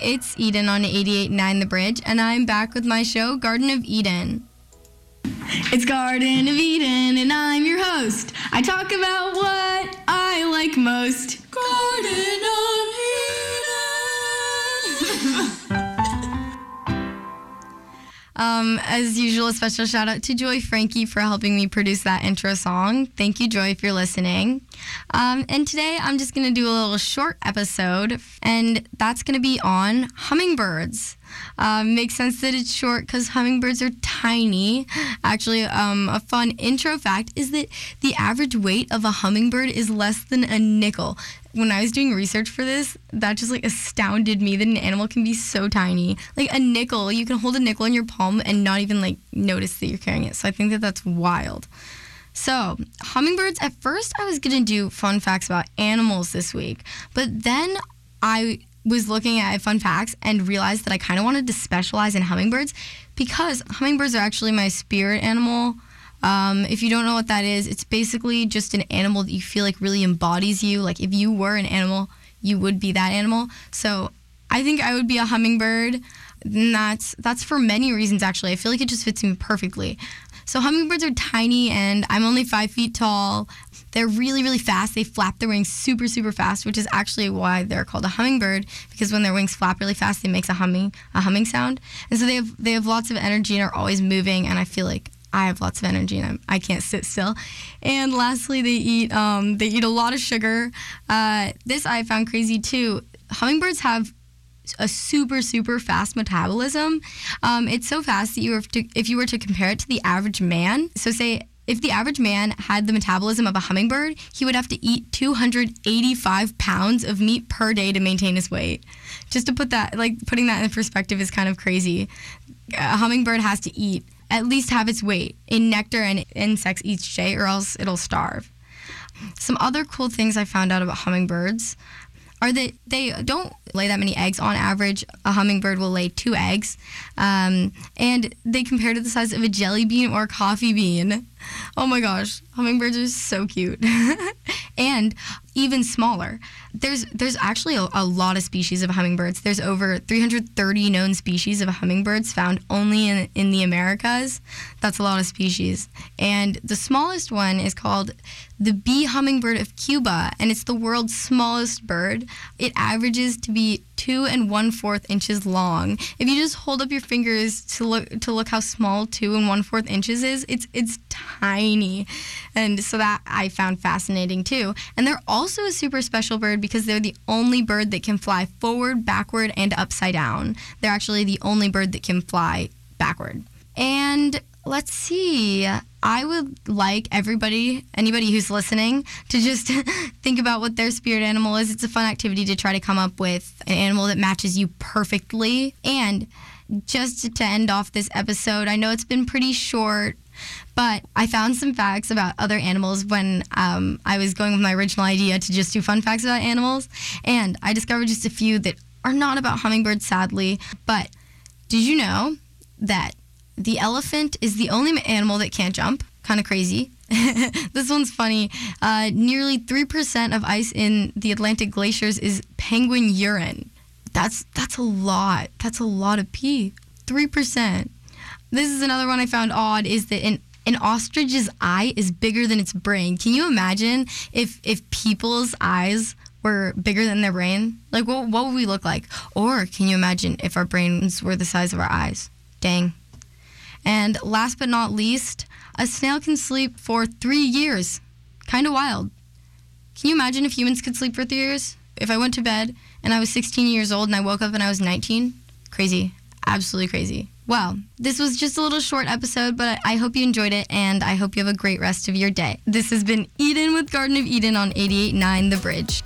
It's Eden on 88.9 The Bridge, and I'm back with my show, Garden of Eden. It's Garden of Eden, Um, as usual, a special shout out to Joy Frankie for helping me produce that intro song. Thank you, Joy, if you're listening. Um, and today I'm just going to do a little short episode, and that's going to be on hummingbirds. Um, makes sense that it's short because hummingbirds are tiny. Actually, um, a fun intro fact is that the average weight of a hummingbird is less than a nickel. When I was doing research for this, that just like astounded me that an animal can be so tiny. Like a nickel, you can hold a nickel in your palm and not even like notice that you're carrying it. So I think that that's wild. So, hummingbirds, at first I was to do fun facts about animals this week, but then I was looking at fun facts and realized that I kind of wanted to specialize in hummingbirds because hummingbirds are actually my spirit animal. Um, if you don't know what that is, it's basically just an animal that you feel like really embodies you. Like if you were an animal, you would be that animal. So I think I would be a hummingbird. And that's that's for many reasons actually. I feel like it just fits me perfectly. So hummingbirds are tiny and I'm only five feet tall. They're really, really fast. They flap their wings super, super fast, which is actually why they're called a hummingbird, because when their wings flap really fast, it makes a humming a humming sound. And so they have they have lots of energy and are always moving, and I feel like I have lots of energy and I'm, I can't sit still. And lastly, they eat um, they eat a lot of sugar. Uh, this I found crazy too. Hummingbirds have a super super fast metabolism. Um, it's so fast that you were to, if you were to compare it to the average man. So say if the average man had the metabolism of a hummingbird, he would have to eat 285 pounds of meat per day to maintain his weight. Just to put that like putting that in perspective is kind of crazy. A hummingbird has to eat at least have its weight in nectar and insects each day, or else it'll starve. Some other cool things I found out about hummingbirds are that they don't lay that many eggs on average. A hummingbird will lay two eggs, um, and they compare to the size of a jelly bean or a coffee bean. Oh my gosh, hummingbirds are so cute, and even smaller. There's there's actually a, a, lot of species of hummingbirds. There's over 330 known species of hummingbirds found only in, in the Americas. That's a lot of species. And the smallest one is called the bee hummingbird of Cuba, and it's the world's smallest bird. It averages to be two and one fourth inches long. If you just hold up your fingers to look to look how small two and one fourth inches is, it's it's tiny, and so that I found fascinating too. And they're also a super special bird because they're the only bird that can fly forward, backward, and upside down. They're actually the only bird that can fly backward. And let's see. I would like everybody, anybody who's listening, to just think about what their spirit animal is. It's a fun activity to try to come up with an animal that matches you perfectly. And just to end off this episode, I know it's been pretty short, but I found some facts about other animals when um, I was going with my original idea to just do fun facts about animals. And I discovered just a few that are not about hummingbirds, sadly. But did you know that the elephant is the only animal that can't jump. Kind of crazy. this one's funny. Uh, nearly 3% of ice in the Atlantic glaciers is penguin urine. That's that's a lot. That's a lot of pee. 3%. This is another one I found odd is that an an ostrich's eye is bigger than its brain. Can you imagine if if people's eyes were bigger than their brain? Like what what would we look like? Or can you imagine if our brains were the size of our eyes? Dang. And last but not least, a snail can sleep for three years. Kind of wild. Can you imagine if humans could sleep for three years? If I went to bed and I was 16 years old and I woke up and I was 19? Crazy. Absolutely crazy. Well, this was just a little short episode, but I hope you enjoyed it and I hope you have a great rest of your day. This has been Eden with Garden of Eden on 88.9 The Bridge.